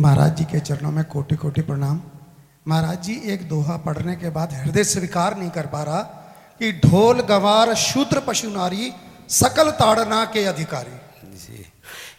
महाराज जी के चरणों में कोटि कोटि प्रणाम। महाराज जी एक दोहा पढ़ने के बाद हृदय स्वीकार नहीं कर पा रहा कि ढोल गवार शूद्र पशु नारी सकल ताड़ना के अधिकारी। जी।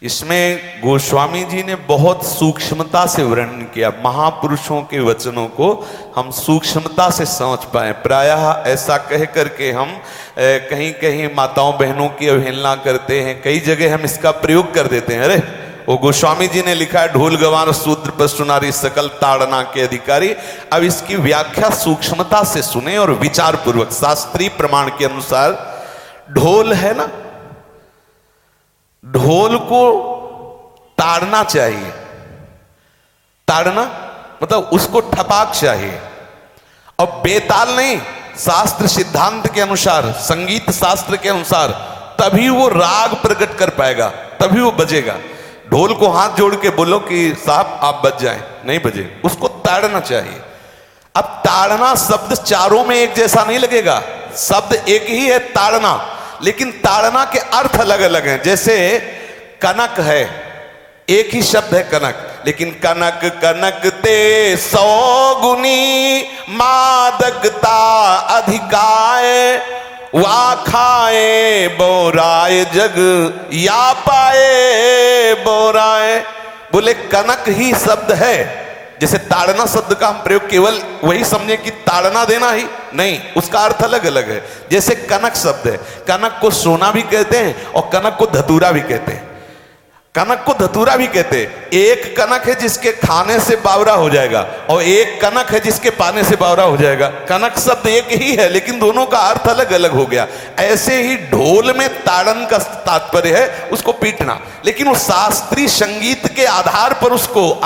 इसमें गोस्वामी जी ने बहुत सूक्ष्मता से वर्णन किया। महापुरुषों के वचनों को हम सूक्ष्मता से समझ पाए। प्रायः ऐसा कह करके हम ए, कहीं कहीं माताओं बहनों की अवहेलना करते हैं। कई जगह हम इसका प्रयोग कर देते हैं। अरे! वो गोस्वामी जी ने लिखा है, ढोल गवान सूत्र पर सुनारी सकल ताड़ना के अधिकारी। अब इसकी व्याख्या सूक्ष्मता से सुने और विचार पूर्वक शास्त्रीय प्रमाण के अनुसार, ढोल है ना? ढोल को ताड़ना चाहिए। ताड़ना मतलब उसको ठपाक चाहिए। और बेताल नहीं, शास्त्र सिद्धांत के अनुसार, संगीत शास्त्र के अनुसार, तभी वो राग प्रकट कर पाएगा, तभी वो बजेगा। ढोल को हाथ जोड़ के बोलो कि साहब, आप बज जाए। नहीं बजे। उसको ताड़ना चाहिए। अब ताड़ना शब्द चारों में एक जैसा नहीं लगेगा। शब्द एक ही है ताड़ना। लेकिन ताड़ना के अर्थ अलग अलग हैं। जैसे कनक है, एक ही शब्द है कनक। लेकिन कनक कनक ते सौ गुनी मादकता अधिकाय। वा खाए बोराए जग, या पाए बोराए। बोले, कनक ही शब्द है, जैसे ताड़ना शब्द का हम प्रयोग केवल वही समझे कि ताड़ना देना ही नहीं, उसका अर्थ अलग अलग है। जैसे कनक शब्द है, कनक को सोना भी कहते हैं और कनक को धतूरा भी कहते हैं। कनक को धतूरा भी कहते एक कनक है जिसके खाने से बावरा हो जाएगा और एक कनक है जिसके पाने से बावरा हो जाएगा। कनक शब्द एक ही है, लेकिन दोनों का अर्थ अलग अलग हो गया। ऐसे ही ढोल में ताड़न का तात्पर्य है, उसको पीटना। लेकिन वो शास्त्रीय संगीत के आधार पर उसको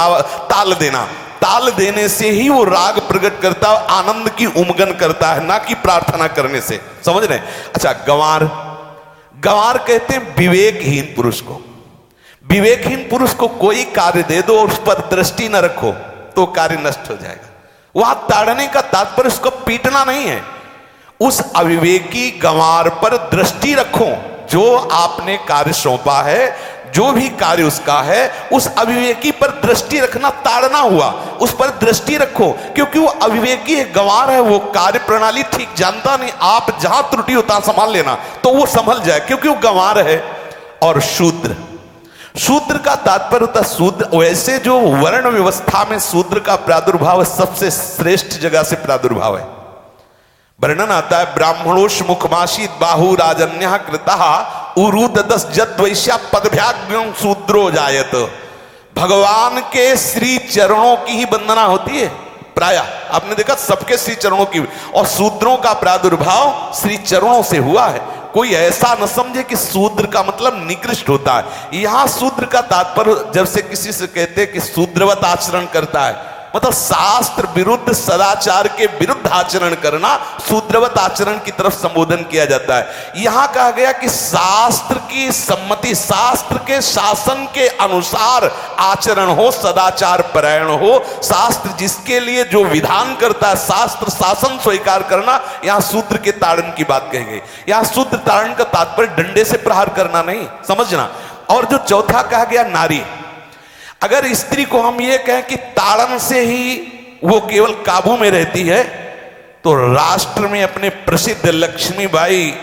ताल देना। ताल देने से ही वो राग प्रकट करता है आनंद की उमगन करता है, ना कि प्रार्थना करने से। समझ रहे अच्छा गंवार। गंवार कहते हैं विवेकहीन पुरुष को। विवेकहीन पुरुष को कोई कार्य दे दो और उस पर दृष्टि न रखो तो कार्य नष्ट हो जाएगा। वहाँ ताड़ने का तात्पर्य उसको पीटना नहीं है। उस अविवेकी गंवार पर दृष्टि रखो, जो आपने कार्य सौंपा है, जो भी कार्य उसका है, उस अविवेकी पर दृष्टि रखना ताड़ना हुआ। उस पर दृष्टि रखो, क्योंकि वो अविवेकी है गंवार है, वो कार्य प्रणाली ठीक जानता नहीं, आप जहाँ त्रुटि होता संभाल लेना तो वो संभल जाए, क्योंकि वो गंवार है और शूद्र। शूद्र का तात्पर्य होता शूद्र, वैसे जो वर्ण व्यवस्था में शूद्र का प्रादुर्भाव सबसे श्रेष्ठ जगह से प्रादुर्भाव है। वर्णन आता है, ब्राह्मणोश मुखमाशी बाहु राजन्य कृता उरुद दस जत वैश्या पदभ्याग्रम शूद्रो जायत। भगवान के श्री चरणों की ही वंदना होती है। प्राय, आपने देखा सबके श्री चरणों की, और शूद्रों का प्रादुर्भाव श्री चरणों से हुआ है। कोई ऐसा न समझे कि शूद्र का मतलब निकृष्ट होता है। यहाँ शूद्र का तात्पर्य जब से किसी से कहते कि शूद्रवत आचरण करता है मतलब शास्त्र विरुद्ध, सदाचार के विरुद्ध आचरण करना, शूद्रवत आचरण की तरफ़ संबोधन किया जाता है। यहाँ कहा गया कि शास्त्र की सम्मति, शास्त्र के शासन के अनुसार आचरण हो, सदाचार परायण हो, शास्त्र जिसके लिए जो विधान करता है, शास्त्र शासन स्वीकार करना, यहाँ शूद्र के ताड़न की बात कही गई। यहाँ शूद्र ताड़न का तात्पर्य डंडे से प्रहार करना नहीं, समझना। और जो चौथा कहा गया, नारी। अगर स्त्री को हम ये कहें कि ताड़न से ही वो केवल काबू में रहती है तो राष्ट्र में अपने प्रसिद्ध लक्ष्मीबाई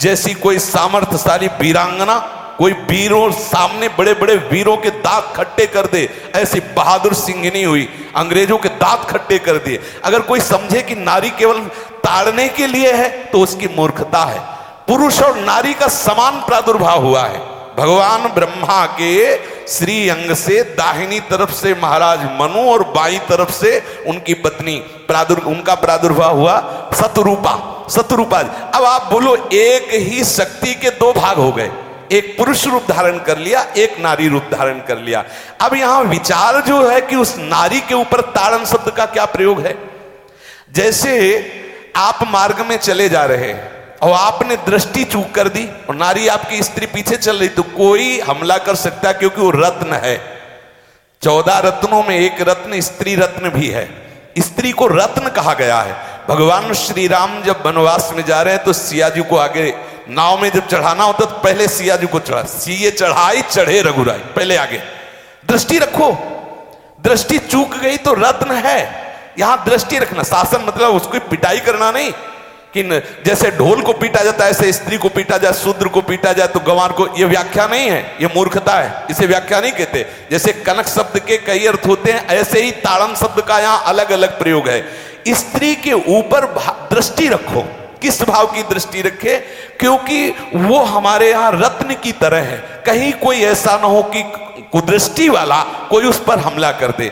जैसी कोई सामर्थ्यशाली वीरांगना, कोई वीरों सामने बड़े बड़े वीरों के दांत खट्टे कर दे, ऐसी बहादुर सिंहनी हुई। अंग्रेज़ों के दांत खट्टे कर दिए। अगर कोई समझे कि नारी केवल ताड़ने के लिए है तो उसकी मूर्खता है। पुरुष और नारी का समान प्रादुर्भाव हुआ है। भगवान ब्रह्मा के श्री अंग से दाहिनी तरफ़ से महाराज मनु और बाई तरफ़ से उनकी पत्नी प्रादुर, उनका प्रादुर्भाव हुआ सतरूपा सतरूपा अब आप बोलो, एक ही शक्ति के दो भाग हो गए। एक पुरुष रूप धारण कर लिया, एक नारी रूप धारण कर लिया। अब यहाँ विचार जो है कि उस नारी के ऊपर ताड़न शब्द का क्या प्रयोग है? जैसे आप मार्ग में चले जा रहे हैं और आपने दृष्टि चूक कर दी और नारी आपकी स्त्री पीछे चल रही तो कोई हमला कर सकता क्योंकि वो रत्न है। चौदह रत्नों में एक रत्न स्त्री रत्न भी है। स्त्री को रत्न कहा गया है। भगवान श्री राम जब वनवास में जा रहे हैं तो सिया जी को आगे नाव में जब चढ़ाना होता तो पहले सिया जी को चढ़ा। सीए चढ़ाई, चढ़े रघुराई, पहले आगे। दृष्टि रखो। दृष्टि चूक गई तो रत्न है। यहाँ दृष्टि रखना, शासन मतलब उसको पिटाई करना नहीं। कि जैसे ढोल को पीटा जाता है ऐसे स्त्री को पीटा जाए, शूद्र को पीटा जाए तो गंवार को ये व्याख्या नहीं है, ये मूर्खता है, इसे व्याख्या नहीं कहते। जैसे कनक शब्द के कई अर्थ होते हैं, ऐसे ही ताड़न शब्द का यहाँ अलग अलग प्रयोग है। स्त्री के ऊपर दृष्टि रखो, किस भाव की दृष्टि रखे, क्योंकि वो हमारे यहाँ रत्न की तरह है। कहीं कोई ऐसा ना हो कि कुदृष्टि वाला कोई उस पर हमला कर दे।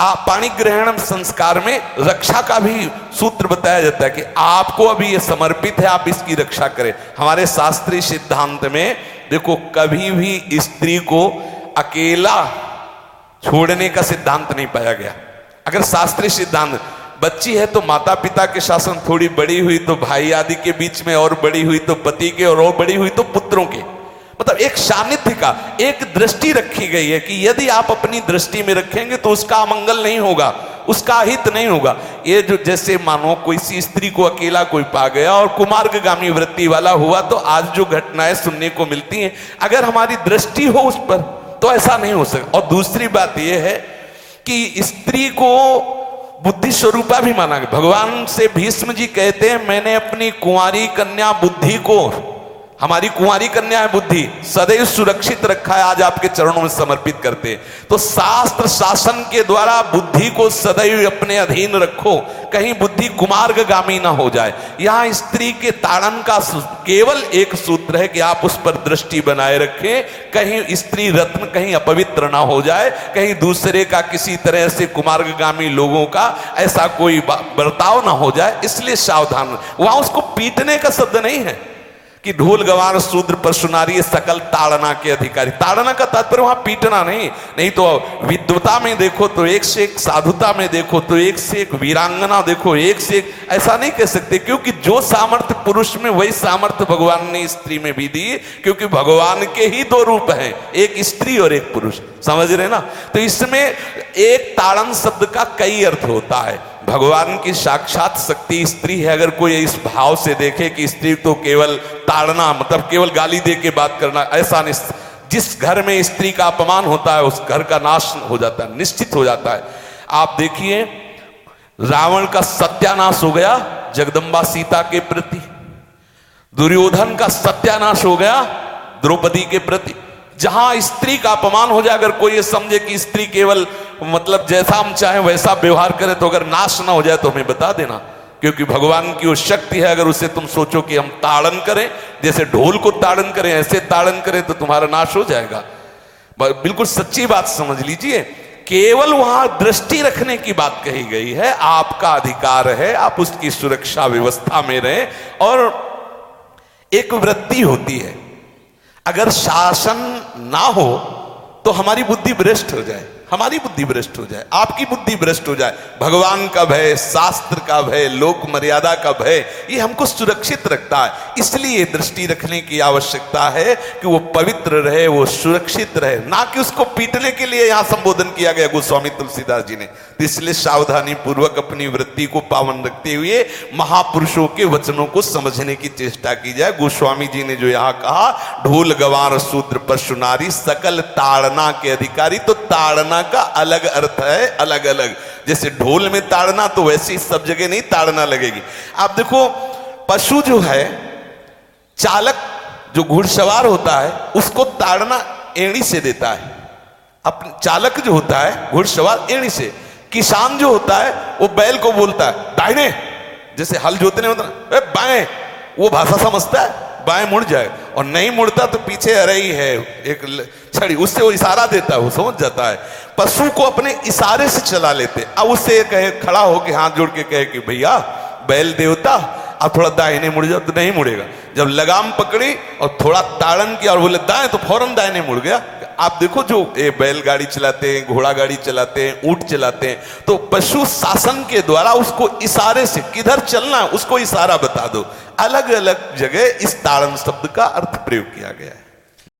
आप पाणी ग्रहण संस्कार में रक्षा का भी सूत्र बताया जाता है कि आपको अभी ये समर्पित है आप इसकी रक्षा करें। हमारे शास्त्रीय सिद्धांत में देखो कभी भी स्त्री को अकेला छोड़ने का सिद्धांत नहीं पाया गया। अगर शास्त्रीय सिद्धांत बच्ची है तो माता पिता के शासन थोड़ी बड़ी हुई तो भाई आदि के बीच में और बड़ी हुई तो पति के और, और बड़ी हुई तो पुत्रों के। मतलब एक सानिध्य का, एक दृष्टि रखी गई है कि यदि आप अपनी दृष्टि में रखेंगे तो उसका अमंगल नहीं होगा, उसका हित नहीं होगा। ये जो जैसे मानो कोई सी स्त्री को अकेला कोई पा गया और कुमार्गामी वृत्ति वाला हुआ तो आज जो घटनाएँ सुनने को मिलती हैं, अगर हमारी दृष्टि हो उस पर तो ऐसा नहीं हो सकता। और दूसरी बात यह है कि स्त्री को बुद्धि स्वरूपा भी माना गया। भगवान से भीष्म जी कहते हैं, मैंने अपनी कुंवारी कन्या बुद्धि को हमारी कुंवारी कन्या है बुद्धि, सदैव सुरक्षित रखा है, आज आपके चरणों में समर्पित करते तो शास्त्र शासन के द्वारा बुद्धि को सदैव अपने अधीन रखो, कहीं बुद्धि कुमार्गामी ना हो जाए। यहाँ स्त्री के ताड़न का केवल एक सूत्र है कि आप उस पर दृष्टि बनाए रखें, कहीं स्त्री रत्न कहीं अपवित्र ना हो जाए, कहीं दूसरे का किसी तरह से कुमार्गामी लोगों का ऐसा कोई बर्ताव ना हो जाए, इसलिए सावधान वहाँ उसको पीटने का शब्द नहीं है। कि ढोल गवार शूद्र पर सुनारी सकल ताड़ना के अधिकारी। ताड़ना का तात्पर्य वहाँ पीटना नहीं। नहीं तो विद्वता में देखो तो एक से एक साधुता में देखो तो एक से एक वीरांगना देखो, एक से एक ऐसा नहीं कह सकते, क्योंकि जो सामर्थ्य पुरुष में वही सामर्थ्य भगवान ने स्त्री में भी दी, क्योंकि भगवान के ही दो रूप हैं, एक स्त्री और एक पुरुष। समझ रहे ना? तो इसमें एक ताड़न शब्द का कई अर्थ होता है। भगवान की साक्षात शक्ति स्त्री है। अगर कोई इस भाव से देखे कि स्त्री तो केवल ताड़ना मतलब केवल गाली दे के बात करना, ऐसा नहीं जिस घर में स्त्री का अपमान होता है, उस घर का नाश हो जाता है, निश्चित हो जाता है। आप देखिए, रावण का सत्यानाश हो गया जगदम्बा सीता के प्रति। दुर्योधन का सत्यानाश हो गया द्रौपदी के प्रति। जहाँ स्त्री का अपमान हो जाए, अगर कोई ये समझे कि स्त्री केवल मतलब जैसा हम चाहे वैसा व्यवहार करे तो अगर नाश ना हो जाए तो हमें बता देना। क्योंकि भगवान की वो शक्ति है, अगर उसे तुम सोचो कि हम ताड़न करें, जैसे ढोल को ताड़न करें, ऐसे ताड़न करें तो तुम्हारा नाश हो जाएगा। बिल्कुल सच्ची बात समझ लीजिए, केवल वहाँ दृष्टि रखने की बात कही गई है, आपका अधिकार है, आप उसकी सुरक्षा व्यवस्था में रहें, और एक वृत्ति होती है। अगर शासन ना हो तो हमारी भ्रष्ट हो जाए, हमारी बुद्धि भ्रष्ट हो जाए, आपकी बुद्धि भ्रष्ट हो जाए, भगवान का भय, शास्त्र का भय, लोक मर्यादा का भय, ये हमको सुरक्षित रखता है। इसलिए दृष्टि रखने की आवश्यकता है कि वो पवित्र रहे, वो सुरक्षित रहे, ना कि उसको पीटने के लिए यहाँ संबोधन किया गया, गोस्वामी तुलसीदास जी ने। इसलिए सावधानी पूर्वक अपनी वृत्ति को पावन रखते हुए महापुरुषों के वचनों को समझने की चेष्टा की जाए। गोस्वामी जी ने जो यहाँ कहा, ढोल गवार शूद्र पशु नारी सकल ताड़ना के अधिकारी तो ताड़ना का अलग अर्थ है अलग अलग जैसे ढोल में ताड़ना तो वैसे ही सब जगह नहीं ताड़ना लगेगी। आप देखो, पशु जो है, चालक जो घुड़सवार होता है, उसको ताड़ना एड़ी से देता है। अपने चालक जो होता है, घुड़सवार एड़ी से। किसान जो होता है, वो बैल को बोलता है, दाहिने! जैसे हल जोतने होता है बाएँ! वो भाषा समझता है, बाएँ मुड़ जाए। और नहीं मुड़ता तो पीछे अरे ही है, एक छड़ी उससे वो इशारा देता है, वो समझ जाता है। पशु को अपने इशारे से चला लेते अब उससे कहे, खड़ा होके हाथ जोड़ के कहे कि, भैया, बैल देवता, अब थोड़ा दाहिने मुड़ जाओ तो नहीं मुड़ेगा। जब लगाम पकड़ी और थोड़ा ताड़न किया और बोले, दाएँ तो फ़ौरन दाहिने मुड़ गया। आप देखो जो, ये बैलगाड़ी चलाते हैं, घोड़ा गाड़ी चलाते हैं, ऊँट चलाते हैं तो पशु शासन के द्वारा उसको इशारे से, किधर चलना है, उसको इशारा बता दो। अलग अलग जगह इस ताड़न शब्द का अर्थ प्रयोग किया गया है।